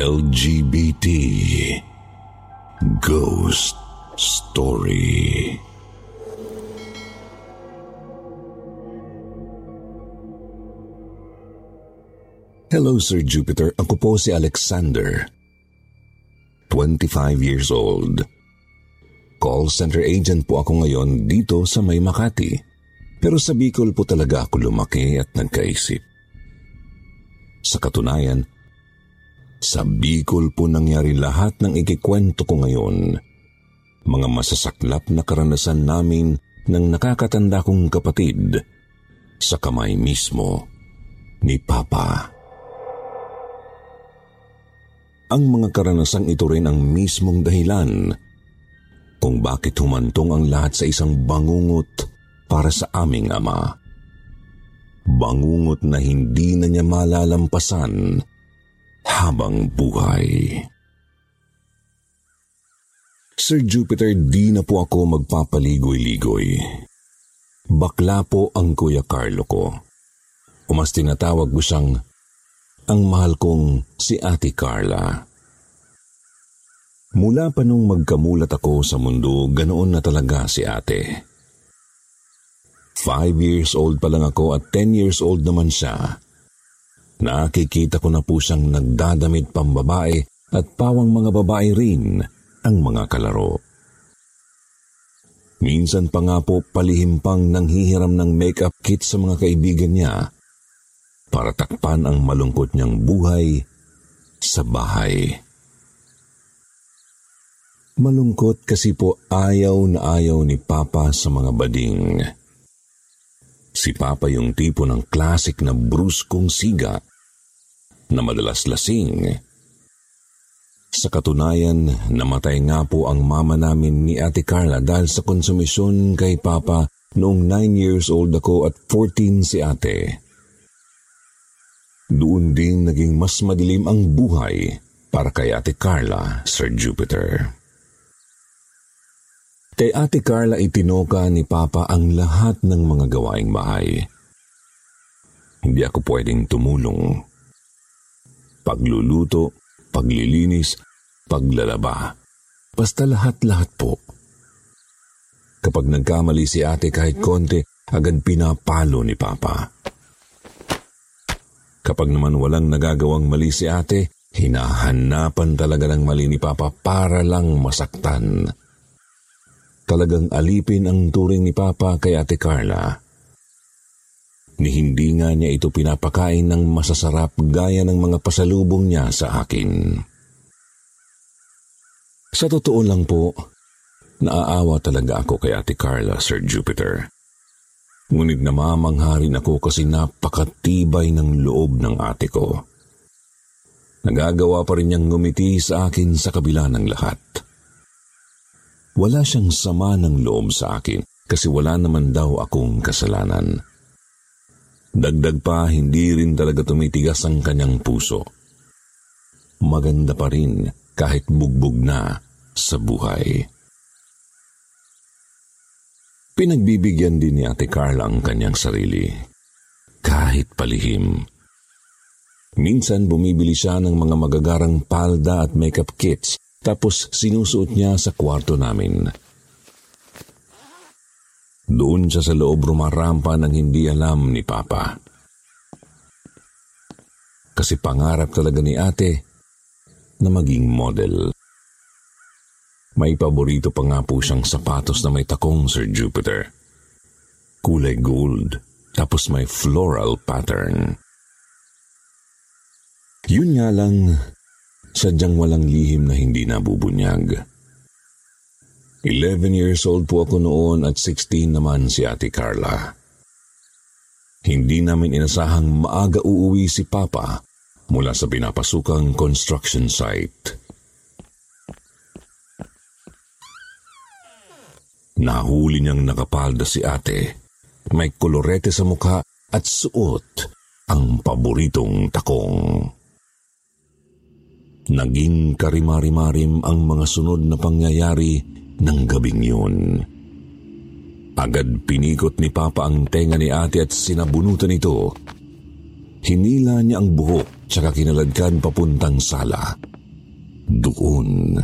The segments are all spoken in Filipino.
LGBT Ghost Story Hello Sir Jupiter, ako po si Alexander. 25 years old. Call center agent po ako ngayon dito sa May Makati. Pero sa Bicol po talaga ako lumaki at nagkaisip. Sa katunayan, sa Bicol po nangyari lahat ng ikikwento ko ngayon. Mga masasaklap na karanasan namin ng nakakatanda kong kapatid sa kamay mismo ni Papa. Ang mga karanasang ito rin ang mismong dahilan kung bakit humantong ang lahat sa isang bangungot para sa aming ama. Bangungot na hindi na niya malalampasan habang buhay. Sir Jupiter, di na po ako magpapaligoy-ligoy. Bakla po ang Kuya Carlo ko. Umas tinatawag ko siyang ang mahal kong si Ate Carla. Mula pa nung magkamulat ako sa mundo, ganoon na talaga si ate. Five years old pa lang ako at ten years old naman siya. Nakikita ko na po siyang nagdadamit pambabae at pawang mga babae rin ang mga kalaro. Minsan pa nga po palihim pang nanghihiram ng makeup kit sa mga kaibigan niya para takpan ang malungkot niyang buhay sa bahay. Malungkot kasi po ayaw na ayaw ni Papa sa mga bading. Si Papa yung tipo ng klasik na bruskong siga na madalas lasing. Sa katunayan, namatay nga po ang mama namin ni Ate Carla dahil sa konsumisyon kay Papa noong 9 years old ako at 14 si ate. Doon din naging mas madilim ang buhay para kay Ate Carla, Sir Jupiter. Kay Ate Carla itinoka ni Papa ang lahat ng mga gawaing bahay. Hindi ako pwedeng tumulong. Pagluluto, paglilinis, paglalaba. Basta lahat-lahat po. Kapag nagkamali si ate kahit konti, agad pinapalo ni Papa. Kapag naman walang nagagawang mali si ate, hinahanapan talaga ng mali ni Papa para lang masaktan. Talagang alipin ang turing ni Papa kay ate Carla. Ni hindi nga niya ito pinapakain ng masasarap gaya ng mga pasalubong niya sa akin. Sa totoo lang po, naaawa talaga ako kay ate Carla, Sir Jupiter. Ngunit namamangha rin ako kasi napakatibay ng loob ng ate ko. Nagagawa pa rin niyang ngumiti sa akin sa kabila ng lahat. Wala siyang sama ng loob sa akin kasi wala naman daw akong kasalanan. Dagdag pa, hindi rin talaga tumitigas ang kanyang puso. Maganda pa rin kahit bugbog na sa buhay. Pinagbibigyan din ni Ate Carla ang kanyang sarili. Kahit palihim. Minsan bumibili siya ng mga magagarang palda at makeup kits tapos sinusuot niya sa kwarto namin. Doon siya sa loob rumarampa ng hindi alam ni Papa. Kasi pangarap talaga ni ate na maging model. May paborito pa nga po siyang sapatos na may takong, Sir Jupiter. Kulay gold, tapos may floral pattern. Yun nga lang, sadyang walang lihim na hindi nabubunyag. 11 years old po ako noon at 16 naman si Ate Carla. Hindi namin inasahang maaga uuwi si Papa mula sa pinapasukang construction site. Nahuli niyang nakapalda si ate. May kolorete sa mukha at suot ang paboritong takong. Naging karimari-marim ang mga sunod na pangyayari ng gabing yun. Agad pinikot ni Papa ang tenga ni ate at sinabunutan ito. Hinila niya ang buhok tsaka kinaladkan papuntang sala. Doon,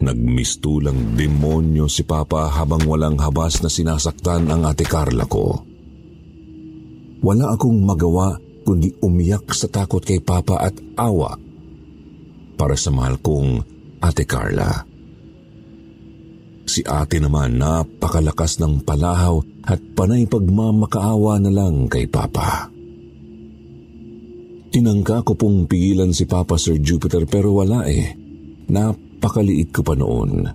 nagmistulang demonyo si Papa habang walang habas na sinasaktan ang ate Carla ko. Wala akong magawa kundi umiyak sa takot kay Papa at awa para sa mahal kong ate Carla. Si ate naman napakalakas ng palahaw at panay pagmamakaawa na lang kay Papa. Tinangka ko pong pigilan si Papa Sir Jupiter pero wala eh. Napakaliit ko pa noon.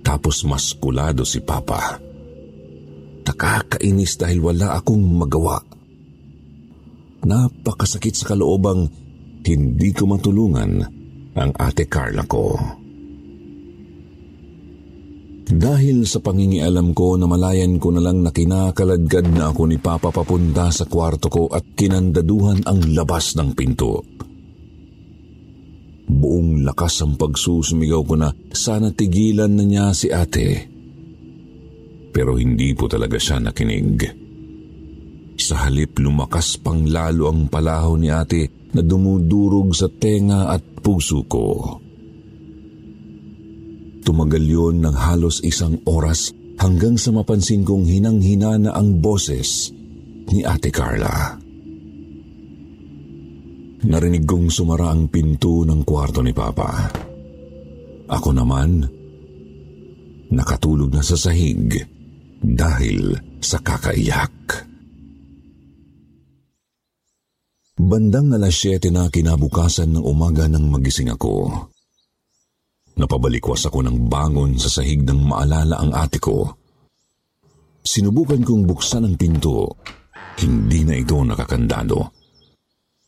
Tapos maskulado si Papa. Nakakainis dahil wala akong magawa. Napakasakit sa kaloobang hindi ko matulungan ang ate Carla ko. Dahil sa pangingialam ko na malayan ko na lang na kinakaladkad na ako ni Papa papunta sa kwarto ko at kinandaduhan ang labas ng pinto. Buong lakas ang pagsusumigaw ko na sana tigilan na niya si ate. Pero hindi po talaga siya nakinig. Sa halip lumakas pang lalo ang palaho ni ate na dumudurog sa tenga at puso ko. Tumagal yon ng halos isang oras hanggang sa mapansin kong hinang-hina na ang boses ni Ate Carla. Narinig kong sumara ang pinto ng kwarto ni Papa. Ako naman, nakatulog na sa sahig dahil sa kakaiyak. Bandang alas 7 na kinabukasan ng umaga nang magising ako. Napabalikwas ako ng bangon sa sahig ng maalala ang ate ko. Sinubukan kong buksan ang pinto. Hindi na ito nakakandado.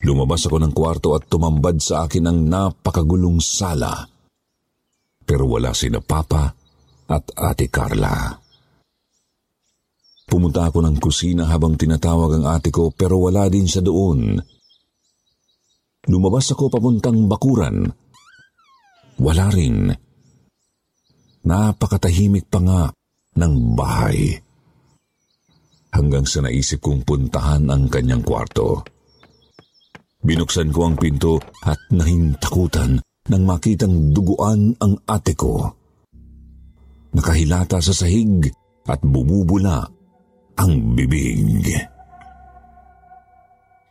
Lumabas ako ng kwarto at tumambad sa akin ang napakagulong sala. Pero wala si na Papa at Ate Carla. Pumunta ako ng kusina habang tinatawag ang ate ko pero wala din siya doon. Lumabas ako papuntang bakuran wala rin. Napakatahimik pa nga ng bahay. Hanggang sa naisip kong puntahan ang kanyang kwarto. Binuksan ko ang pinto at nahintakutan nang makitang duguan ang ate ko. Nakahilata sa sahig at bumubula ang bibig.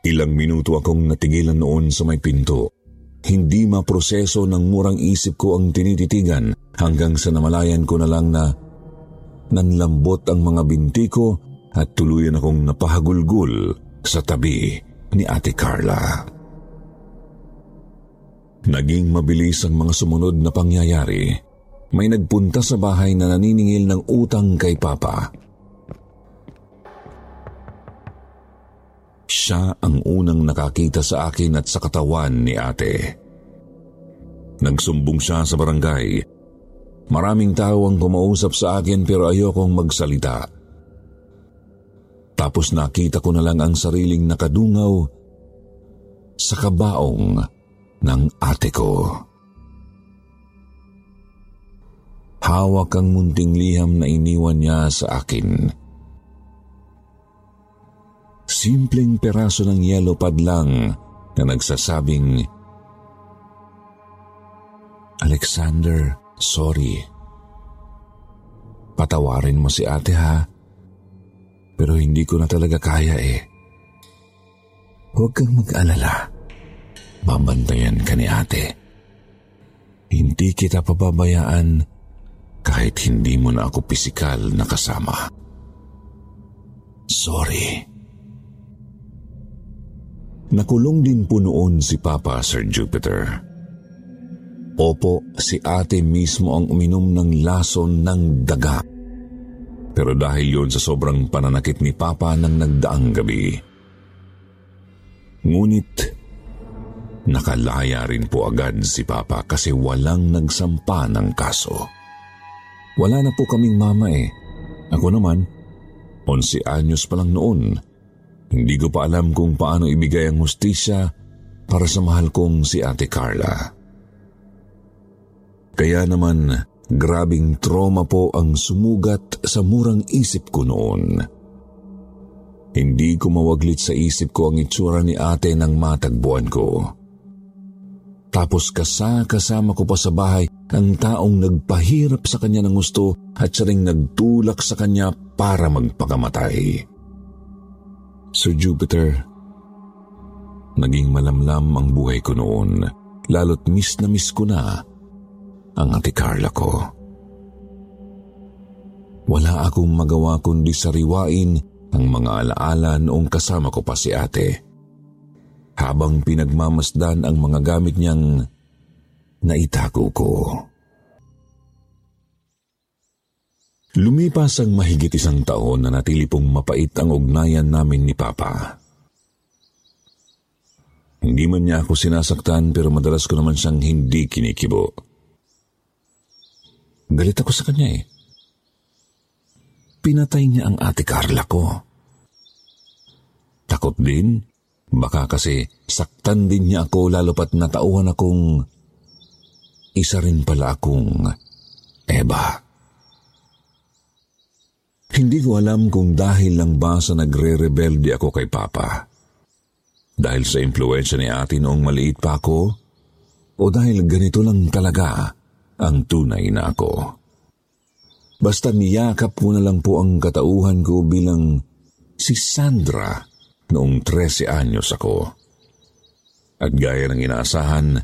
Ilang minuto akong natigilan noon sa may pinto hindi maproseso ng murang isip ko ang tinititigan hanggang sa namalayan ko na lang na nanlambot ang mga binti ko at tuluyan akong napahagulgul sa tabi ni Ate Carla. Naging mabilis ang mga sumunod na pangyayari. May nagpunta sa bahay na naniningil ng utang kay Papa. Siya ang unang nakakita sa akin at sa katawan ni ate. Nagsumbong siya sa barangay. Maraming tao ang kumausap sa akin pero ayokong magsalita. Tapos nakita ko na lang ang sariling nakadungaw sa kabaong ng ate ko. Hawak ang munting liham na iniwan niya sa akin. Simpleng peraso ng yellow pad lang na nagsasabing, Alexander, sorry. Patawarin mo si ate ha. Pero hindi ko na talaga kaya eh. Huwag kang mag-alala. Babantayan ka ni ate. Hindi kita pababayaan kahit hindi mo na ako pisikal na kasama. Sorry. Nakulong din po noon si Papa Sir Jupiter. Opo, si ate mismo ang uminom ng lason ng daga. Pero dahil yon sa sobrang pananakit ni Papa ng nagdaang gabi. Ngunit, nakalaya rin po agad si Papa kasi walang nagsampa ng kaso. Wala na po kaming mama eh. Ako naman, 11 anyos pa lang noon. Hindi ko pa alam kung paano ibigay ang hustisya para sa mahal kong si Ate Carla. Kaya naman, grabing trauma po ang sumugat sa murang isip ko noon. Hindi ko mawaglit sa isip ko ang itsura ni ate nang matagbuan ko. Tapos kasa-kasama ko pa sa bahay ang taong nagpahirap sa kanya ng gusto at siya ring nagtulak sa kanya para magpakamatay. Sir Jupiter, naging malamlam ang buhay ko noon, lalo't miss na miss ko na ang ate Carla ko. Wala akong magawa kundi sariwain ang mga alaala noong kasama ko pa si ate. Habang pinagmamasdan ang mga gamit niyang naitago ko. Lumipas ang mahigit isang taon na natili pong mapait ang ugnayan namin ni Papa. Hindi man niya ako sinasaktan pero madalas ko naman siyang hindi kinikibo. Galit ako sa kanya eh. Pinatay niya ang ate Carla ko. Takot din, baka kasi saktan din niya ako lalo pat natauhan akong isa rin pala akong Eva. Hindi ko alam kung dahil lang ba sa nagre-rebelde ako kay Papa. Dahil sa impluensya ni ate noong maliit pa ako, o dahil ganito lang talaga ang tunay na ako. Basta niyakap ko na lang po ang katauhan ko bilang si Sandra noong 13 anyos ako. At gaya ng inaasahan,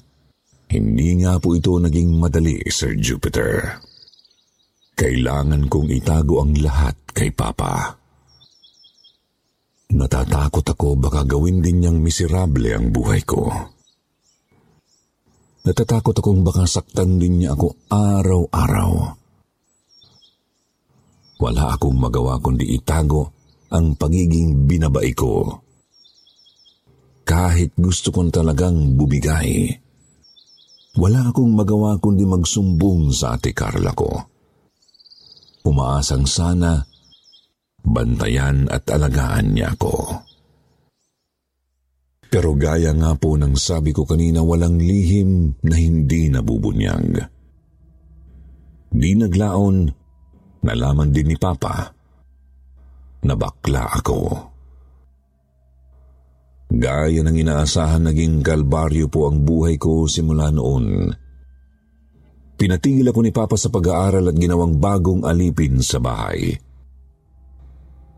hindi nga po ito naging madali, Sir Jupiter. Kailangan kong itago ang lahat kay Papa. Natatakot ako baka gawin din niyang miserable ang buhay ko. Natatakot akong baka saktan din niya ako araw-araw. Wala akong magawa kundi itago ang pagiging binabai ko. Kahit gusto kong talagang bubigay. Wala akong magawa kundi magsumbong sa ate Carla ko. Umaasang sana, bantayan at alagaan niya ako. Pero gaya nga po ng sabi ko kanina, walang lihim na hindi nabubunyag. Di naglaon, nalaman din ni Papa na bakla ako. Gaya ng inaasahan naging kalbaryo po ang buhay ko simula noon. Pinatigil ako ni Papa sa pag-aaral at ginawang bagong alipin sa bahay.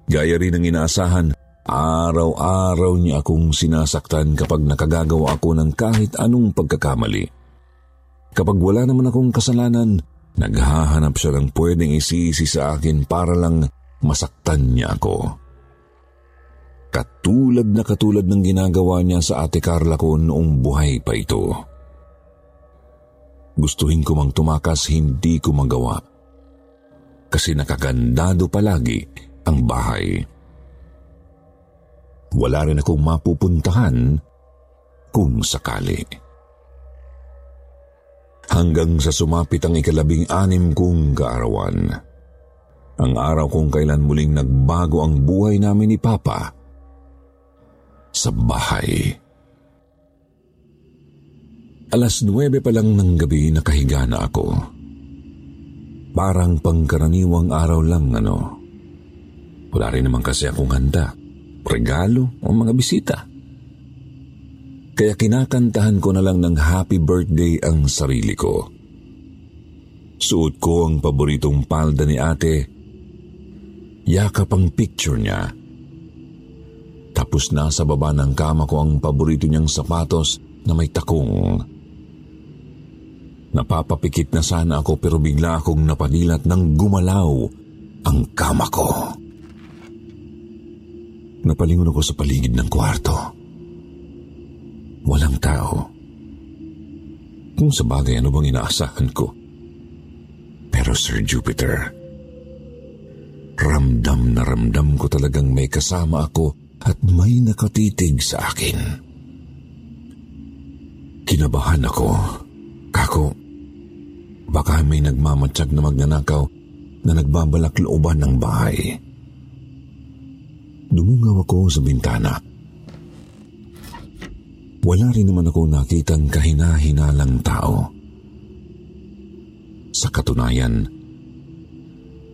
Gaya rin ng inaasahan, Araw-araw niya akong sinasaktan kapag nakagagawa ako ng kahit anong pagkakamali. Kapag wala naman akong kasalanan, naghahanap siya ng pwedeng isisi sa akin para lang masaktan niya ako. Katulad na katulad ng ginagawa niya sa ate Carla ko noong buhay pa ito. Gustuhin ko mang tumakas, hindi ko magawa. Kasi nakagandado palagi ang bahay wala rin akong mapupuntahan kung sakali. Hanggang sa sumapit ang ikalabing anim kong kaarawan. Ang araw kung kailan muling nagbago ang buhay namin ni Papa sa bahay. Alas nuwebe pa lang ng gabi nakahiga na ako. Parang pangkaraniwang araw lang ano. Wala rin naman kasi akong handa regalo o mga bisita. Kaya kinakantahan ko na lang ng happy birthday ang sarili ko. Suot ko ang paboritong palda ni ate. Yakap ang picture niya. Tapos nasa baba ng kama ko ang paborito niyang sapatos na may takong. Napapapikit na sana ako pero bigla akong napadilat nang gumalaw ang kama ko. Napalingon ako sa paligid ng kwarto. Walang tao. Kung sa bagay ano bang inaasahan ko. Pero Sir Jupiter, ramdam na ramdam ko talagang may kasama ako at may nakatitig sa akin. Kinabahan ako. Kako, baka may nagmamatsyag na magnanakaw na nagbabalak looban ng bahay. Dumungaw ako sa bintana. Wala rin naman ako nakitang kahina-hinalang tao. Sa katunayan,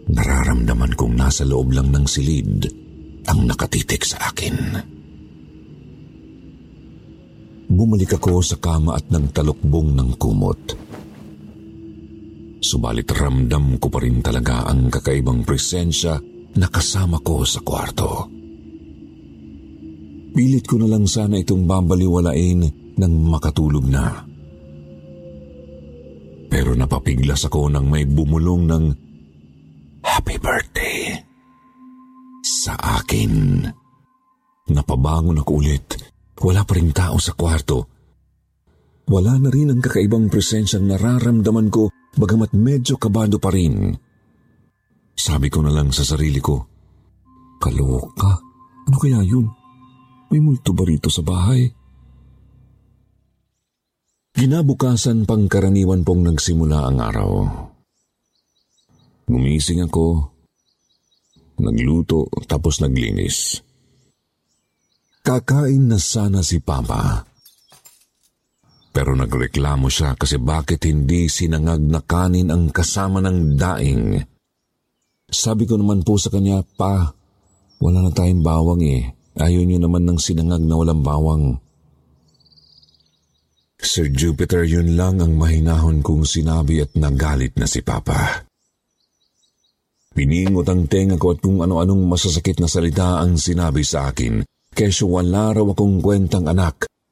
nararamdaman kong nasa loob lang ng silid ang nakatitik sa akin. Bumalik ako sa kama at ng talukbong ng kumot. Subalit ramdam ko pa rin talaga ang kakaibang presensya na kasama ko sa kwarto. Pilit ko na lang sana itong babaliwalain nang makatulog na. Pero napapiglas ako nang may bumulong ng Happy Birthday sa akin. Napabangon ako ulit. Wala pa rin tao sa kwarto. Wala na rin ang kakaibang presensyang nararamdaman ko bagamat medyo kabado pa rin. Sabi ko na lang sa sarili ko, Kaloka? Ano kaya yun? May multo ba rito sa bahay? Ginabukasan pangkaraniwan pong nagsimula ang araw. Gumising ako, nagluto tapos naglinis. Kakain na sana si Papa. Pero nagreklamo siya kasi bakit hindi sinangag na kanin ang kasama ng daing. Sabi ko naman po sa kanya, Pa, wala na tayong bawang eh. Ayaw niyo naman ng sinangag na walang bawang. Sir Jupiter, yun lang ang mahinahon kong sinabi at nagalit na si Papa. Piningot ang tenga ko at kung ano-anong masasakit na salita ang sinabi sa akin. Kesyo wala raw akong kwentang anak.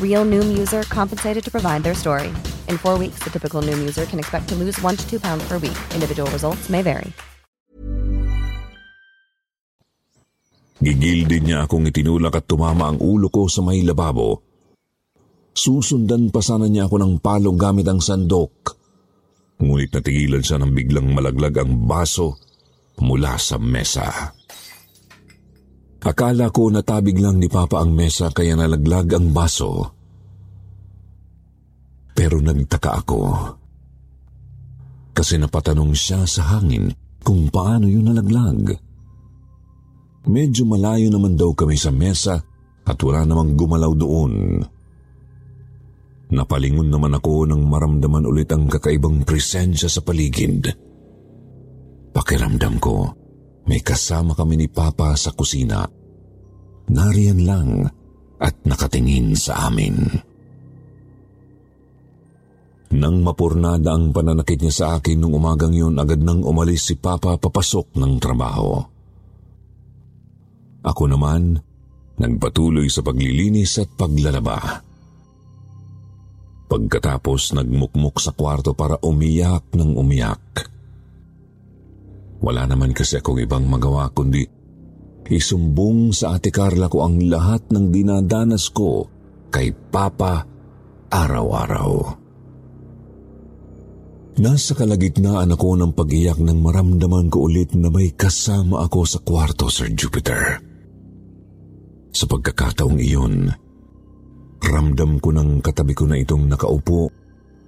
Real Noom user compensated to provide their story. In four weeks, the typical Noom user can expect to lose one to two pounds per week. Individual results may vary. Gigil din niya akong itinulak at tumama ang ulo ko sa may lababo. Susundan pa sana niya ako ng palong gamit ang sandok. Ngunit natigilan siya nang biglang malaglag ang baso mula sa mesa. Akala ko natabig lang ni Papa ang mesa kaya nalaglag ang baso. Pero nagtaka ako. Kasi napatanong siya sa hangin kung paano yun nalaglag. Medyo malayo naman daw kami sa mesa at wala namang gumalaw doon. Napalingon naman ako nang maramdaman ulit ang kakaibang presensya sa paligid. Pakiramdam ko, may kasama kami ni Papa sa kusina. Nariyan lang at nakatingin sa amin. Nang mapurnada ang pananakit niya sa akin nung umagang yun, agad nang umalis si Papa papasok ng trabaho. Ako naman, nagpatuloy sa paglilinis at paglalaba. Pagkatapos nagmukmuk sa kwarto para umiyak ng umiyak. Wala naman kasi akong ibang magawa kundi isumbong sa ate Carla ko ang lahat ng dinadanas ko kay Papa araw-araw. Nasa kalagitnaan ako ng pag-iyak nang maramdaman ko ulit na may kasama ako sa kwarto, Sir Jupiter. Sa pagkakataong iyon, ramdam ko ng katabi ko na itong nakaupo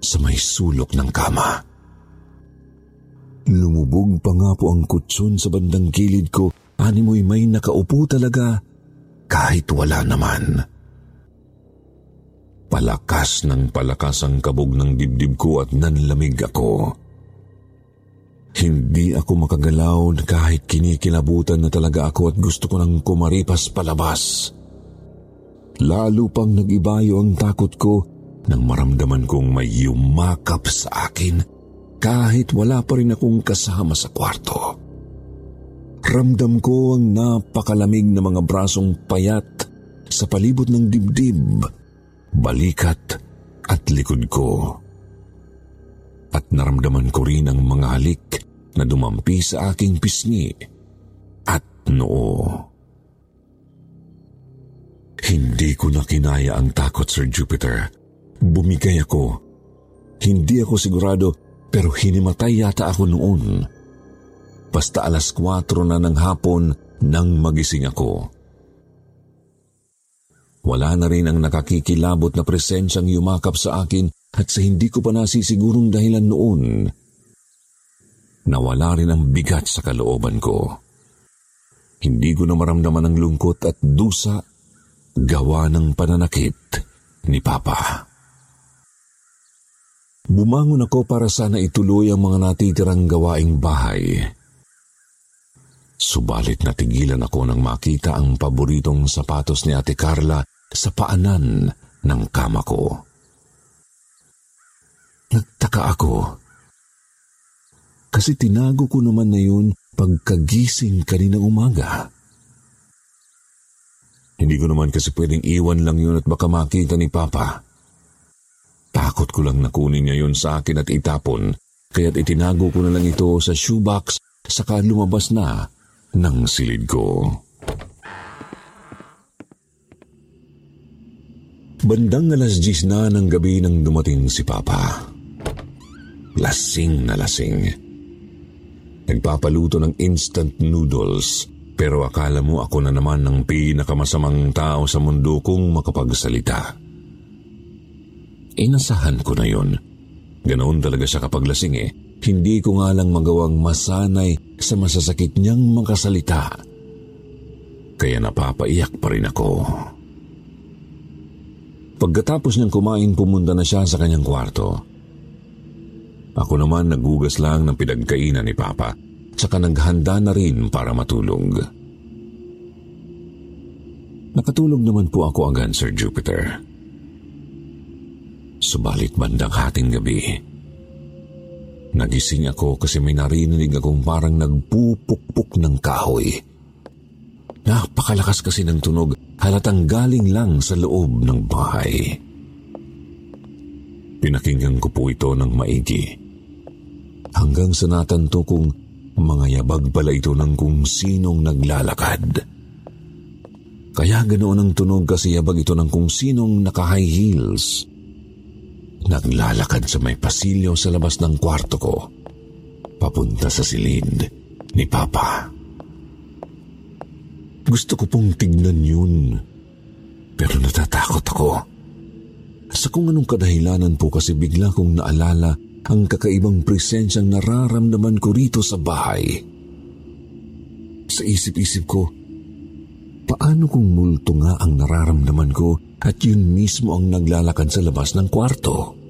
sa may sulok ng kama. Lumubog pa nga po ang kutsun sa bandang kilid ko, animoy may nakaupo talaga kahit wala naman. Palakas ng palakas ang kabog ng dibdib ko at nanlamig ako. Hindi ako makagalaw kahit kinikilabutan na talaga ako at gusto ko nang kumaripas palabas. Lalo pang nagibayo ang takot ko nang maramdaman kong may yumakap sa akin kahit wala pa rin akong kasama sa kwarto. Ramdam ko ang napakalamig na mga brasong payat sa palibot ng dibdib, balikat at likod ko. At naramdaman ko rin ang mga halik na dumampi sa aking pisngi at noo. Hindi ko na kinaya ang takot, Sir Jupiter. Bumigay ako. Hindi ako sigurado pero hinimatay yata ako noon. Basta alas 4 na ng hapon nang magising ako. Wala na rin ang nakakikilabot na presensyang yumakap sa akin at sa hindi ko pa nasisigurong dahilan noon nawala rin ang bigat sa kalooban ko. Hindi ko na maramdaman ang lungkot at dusa gawa ng pananakit ni Papa. Bumangon ako para sana ituloy ang mga natitirang gawaing bahay. Subalit natigilan ako nang makita ang paboritong sapatos ni Ate Carla sa paanan ng kama ko. Nagtaka ako kasi tinago ko naman na yun pagkagising kanina umaga. Hindi ko naman kasi pwedeng iwan lang yun at baka makita ni Papa. Takot ko lang nakunin niya yun sa akin at itapon, kaya't itinago ko na lang ito sa shoebox saka lumabas na ng silid ko. Bandang alas 10 na ng gabi nang dumating si Papa. Lasing na lasing. Nagpapaluto ng instant noodles pero akala mo ako na naman ng pinakamasamang tao sa mundo kung makapagsalita. Inasahan ko na yon. Ganoon talaga siya kapag lasing eh. Hindi ko nga lang magawang masanay sa masasakit niyang makasalita. Kaya napapaiyak pa rin ako. Pagkatapos niyang kumain, pumunta na siya sa kanyang kwarto. Ako naman nagugas lang ng pinagkainan ni Papa, tsaka naghanda na rin para matulog. Nakatulog naman po ako agad, Sir Jupiter. Subalit bandang hating gabi, nagising ako kasi may narinig akong parang nagpupukpuk ng kahoy. Napakalakas kasi ng tunog, halatang galing lang sa loob ng bahay. Pinakinggan ko po ito ng maigi hanggang sa natanto kong mga yabag pala ito ng kung sinong naglalakad. Kaya ganoon ang tunog kasi yabag ito ng kung sinong naka-high heels. Naglalakad sa may pasilyo sa labas ng kwarto ko, papunta sa silid ni Papa. Gusto ko pong tignan yun, pero natatakot ako. Sa kung anong kadahilanan po kasi bigla kong naalala ang kakaibang presensyang nararamdaman ko rito sa bahay. Sa isip-isip ko, paano kung multo nga ang nararamdaman ko at yun mismo ang naglalakad sa labas ng kwarto?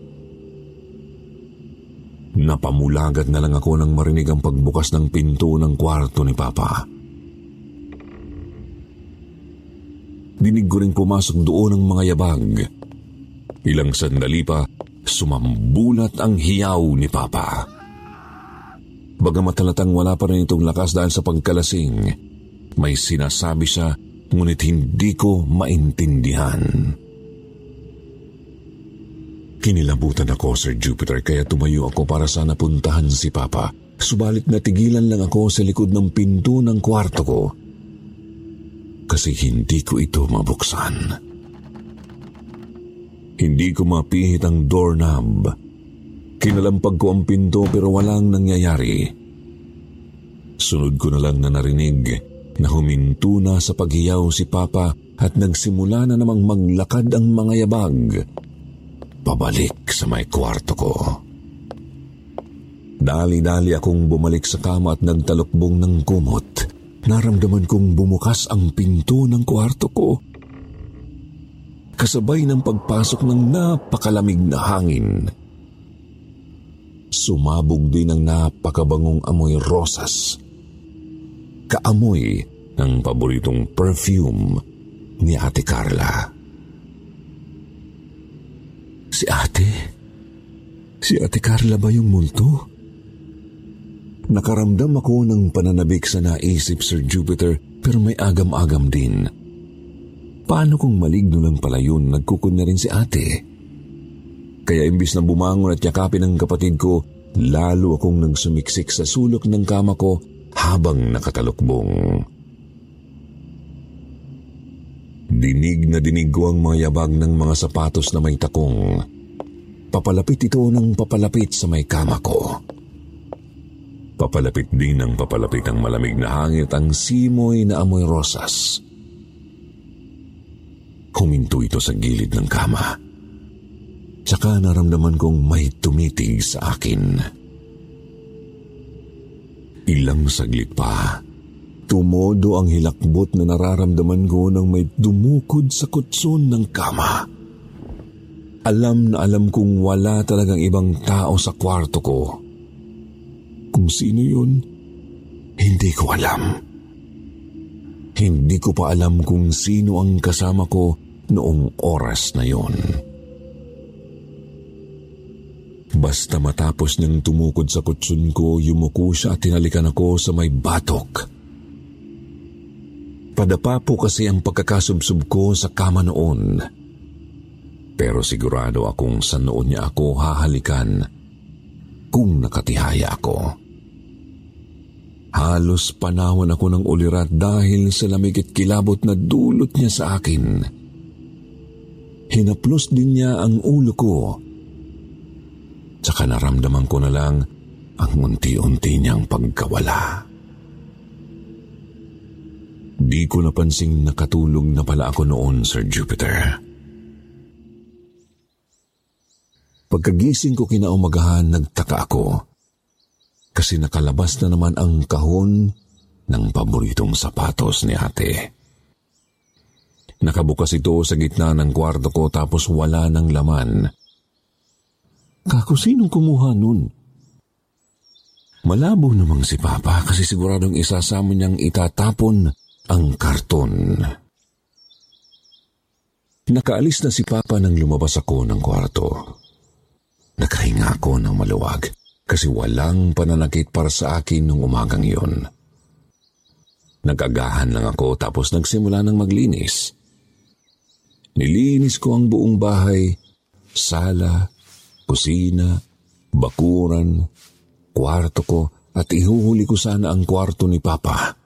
Napamulagat na lang ako nang marinig ang pagbukas ng pinto ng kwarto ni Papa. Dinig ko rin pumasok doon ang mga yabag. Ilang sandali pa, Sumambulat ang hiyaw ni Papa. Bagamat halatang wala pa rin itong lakas dahil sa pagkalasing, may sinasabi siya ngunit hindi ko maintindihan. Kinilabutan ako, Sir Jupiter, kaya tumayo ako para sana puntahan si Papa. Subalit natigilan lang ako sa likod ng pinto ng kwarto ko kasi hindi ko ito mabuksan. Hindi ko mapihit ang doorknob. Kinalampag ko ang pinto pero walang nangyayari. Sunod ko na lang na narinig na huminto na sa paghiyaw si Papa at nagsimula na namang maglakad ang mga yabag pabalik sa may kwarto ko. Dali-dali akong bumalik sa kama at nagtalukbong ng kumot. Naramdaman kong bumukas ang pinto ng kwarto ko. Kasabay ng pagpasok ng napakalamig na hangin. Sumabog din ang napakabangong amoy rosas. Kaamoy ng paboritong perfume ni Ate Carla. Si ate? Si Ate Carla ba yung multo? Nakaramdam ako ng pananabik sa naisip, Sir Jupiter, pero may agam-agam din. Paano kung maligno lang pala yun, nagkukunya rin si ate? Kaya imbis na bumangon at yakapin ang kapatid ko, lalo akong nagsumiksik sa sulok ng kama ko habang nakatalukbong. Dinig na dinig ko ang mga yabag ng mga sapatos na may takong. Papalapit ito ng papalapit sa may kama ko. Papalapit din ng papalapit ang malamig na hangin at ang simoy na amoy rosas. Huminto ito sa gilid ng kama. Tsaka naramdaman kong may tumitig sa akin. Ilang saglit pa, tumodo ang hilakbot na nararamdaman ko nang may dumukod sa kutson ng kama. Alam na alam kong wala talagang ibang tao sa kwarto ko. Kung sino yun, hindi ko alam. Hindi ko pa alam kung sino ang kasama ko noong oras na yon. Basta matapos niyang tumukod sa kutsun ko, yumuko siya at tinalikan ako sa may batok. Padapa po kasi ang pagkakasubsob ko sa kama noon. Pero sigurado akong sa noon niya ako hahalikan kung nakatihaya ako. Halos panawan ako ng ulirat dahil sa lamig at kilabot na dulot niya sa akin. Hinaplos din niya ang ulo ko Tsaka naramdaman ko na lang ang unti-unti niyang pagkawala. Di ko napansing nakatulog na pala ako noon, Sir Jupiter. Pagkagising ko kinaumagahan, nagtaka ako kasi nakalabas na naman ang kahon ng paboritong sapatos ni ate. Nakabukas ito sa gitna ng kwarto ko tapos wala ng laman. Kako, sinong kumuha nun? Malabo namang si Papa kasi siguradong isasama niyang itatapon ang karton. Nakaalis na si Papa nang lumabas ako ng kwarto. Nakahinga ako ng maluwag kasi walang pananakit para sa akin nung umagang yon. Nagagahan lang ako tapos nagsimula ng maglinis. Nilinis ko ang buong bahay, sala, kusina, bakuran, kwarto ko at ihuhuli ko sana ang kwarto ni Papa.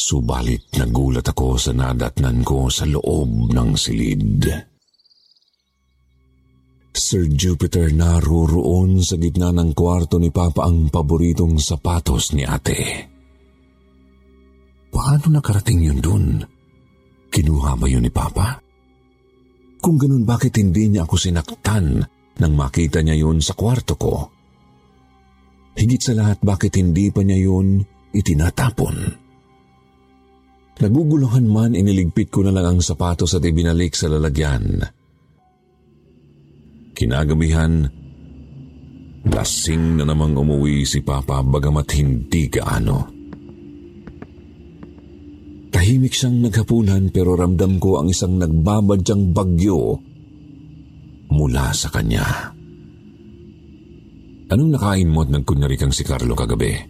Subalit nagulat ako sa nadatnan ko sa loob ng silid. Sir Jupiter naroroon sa gitna ng kwarto ni Papa ang paboritong sapatos ni ate. Paano nakarating yun dun? Kinuha ba yun ni Papa? Kung ganun bakit hindi niya ako sinaktan nang makita niya yun sa kwarto ko? Higit sa lahat bakit hindi pa niya yun itinatapon? Naguguluhan man iniligpit ko na lang ang sapatos at ibinalik sa lalagyan. Kinagabihan, lasing na namang umuwi si Papa bagamat hindi gaano. Tahimik siyang naghapunan pero ramdam ko ang isang nagbabadyang bagyo mula sa kanya. Anong nakain mo at nagkunyari kang si Carlo kagabi?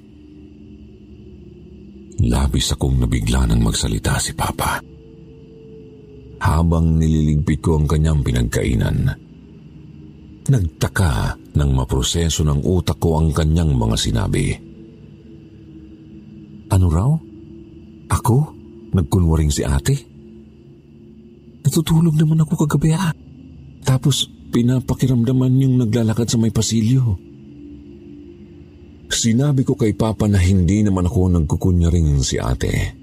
Labis akong nabigla nang magsalita si Papa. Habang nililigpit ko ang kanyang pinagkainan. Nagtaka nang maproseso ng utak ko ang kanyang mga sinabi. Ano raw? Ako? Nagkunwaring si ate. Natutulog naman ako kagabi ah. Tapos pinapakiramdaman yung naglalakad sa may pasilyo. Sinabi ko kay Papa na hindi naman ako nagkukunyaring si ate.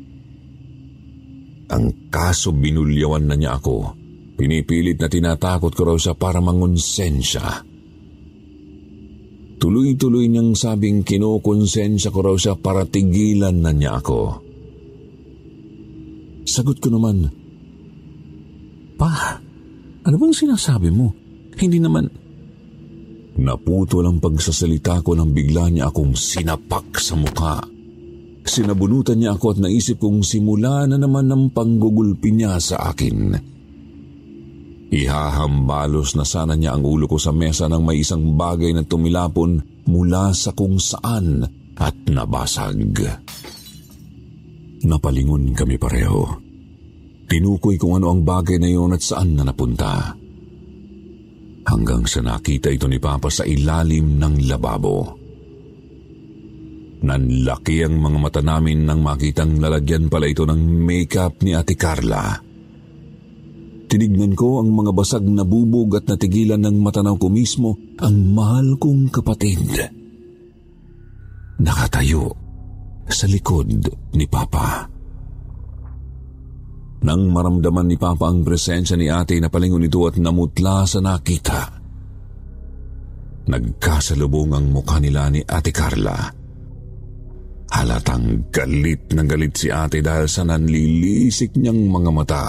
Ang kaso binulyawan na niya ako. Pinipilit na tinatakot ko raw siya para mangonsen siya. Tuloy-tuloy niyang sabing kinukonsensya ko raw siya para tigilan na niya ako. Sagot ko naman, Pa, ano bang sinasabi mo? Hindi naman... Naputo lang pagsasalita ko nang bigla niya akong sinapak sa mukha. Sinabunutan niya ako at naisip kong simula na naman ng panggugulpi niya sa akin. Ihahambalos na sana niya ang ulo ko sa mesa ng may isang bagay na tumilapon mula sa kung saan at nabasag. Napalingon kami pareho. Tinukoy kung ano ang bagay na iyon at saan na napunta hanggang sa nakita ito ni Papa sa ilalim ng lababo. Nanlaki ang mga mata namin nang makitang lalagyan pala ito ng makeup ni Ate Carla. Tinignan ko ang mga basag na bubog at natigilan ng matanaw ko mismo ang mahal kong kapatid. Nakatayo sa likod ni Papa. Nang maramdaman ni Papa ang presensya ni ate na palingon ito at namutla sa nakita. Nagkasalubong ang mukha nila ni ate Carla. Halatang galit na galit si ate dahil sa nanlilisik niyang mga mata.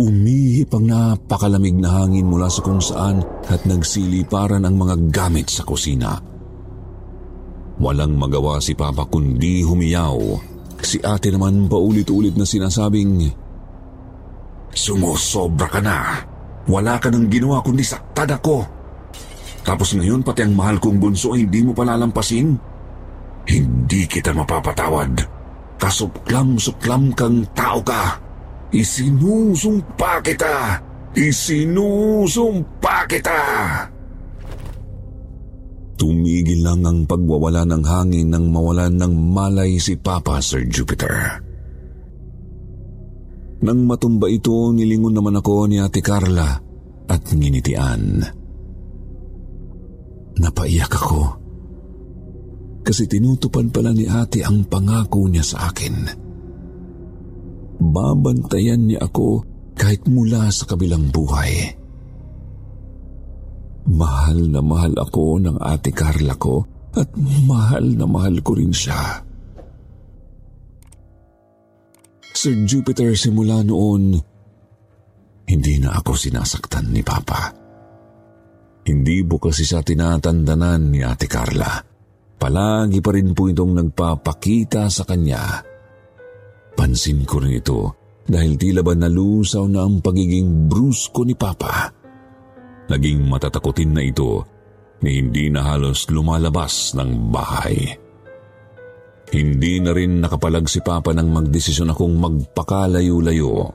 Umihip ang napakalamig na hangin mula sa kung saan at nagsiliparan ang mga gamit sa kusina. Walang magawa si Papa kundi humiyaw Si ate naman paulit-ulit na sinasabing, Sumusobra ka na. Wala ka nang ginawa kundi saktan ako. Tapos ngayon pati ang mahal kong bunso ay hindi mo palalampasin? Hindi kita mapapatawad. Kasuklam-suklam kang tao ka. Isinusumpa kita. Isinusumpa kita. Tumigil lang ang pagwawala ng hangin nang mawalan ng malay si Papa Sir Jupiter. Nang matumba ito, nilingon naman ako ni Ate Carla at nginitian. Napaiyak ako kasi tinutupan pala ni ate ang pangako niya sa akin. Babantayan niya ako kahit mula sa kabilang buhay. Mahal na mahal ako ng ate Carla ko at mahal na mahal ko rin siya. Sir Jupiter simula noon, hindi na ako sinasaktan ni Papa. Hindi po kasi siya tinatandanan ni Ate Carla. Palagi pa rin po itong nagpapakita sa kanya. Pansin ko rin ito dahil tila ba nalusaw na ang pagiging brusko ni Papa. Naging matatakutin na ito ni hindi na halos lumalabas ng bahay. Hindi na rin nakapalag si Papa nang magdesisyon akong magpakalayo-layo.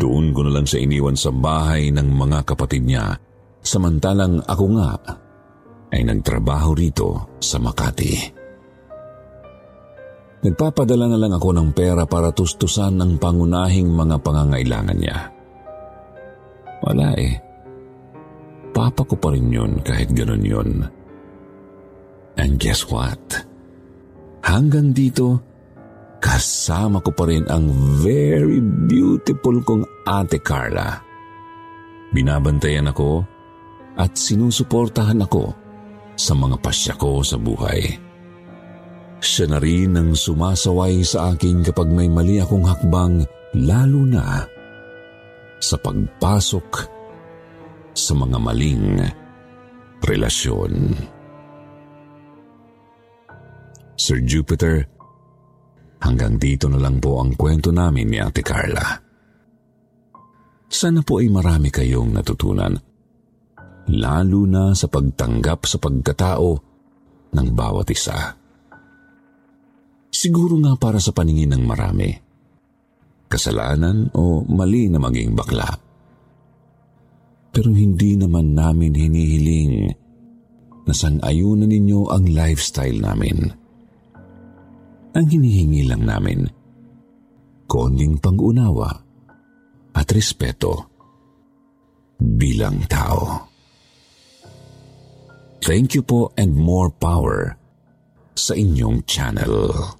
Doon ko na lang siya iniwan sa bahay ng mga kapatid niya, samantalang ako nga ay nagtrabaho rito sa Makati. Nagpapadala na lang ako ng pera para tustusan ng pangunahing mga pangangailangan niya. Wala eh. Papa ko pa rin yun kahit ganun yun. And guess what? Hanggang dito, kasama ko pa rin ang very beautiful kong ate Carla. Binabantayan ako at sinusuportahan ako sa mga pasya ko sa buhay. Siya na rin ang sumasaway sa akin kapag may mali akong hakbang lalo na sa pagpasok sa mga maling relasyon. Sir Jupiter, hanggang dito na lang po ang kwento namin ni Ate Carla. Sana po ay marami kayong natutunan, lalo na sa pagtanggap sa pagkatao ng bawat isa. Siguro nga para sa paningin ng marami, kasalanan o mali na maging bakla pero hindi naman namin hinihiling na sang-ayunan ninyo ang lifestyle namin. Ang hinihingi lang namin, konting pag-unawa at respeto bilang tao. Thank you po and more power sa inyong channel.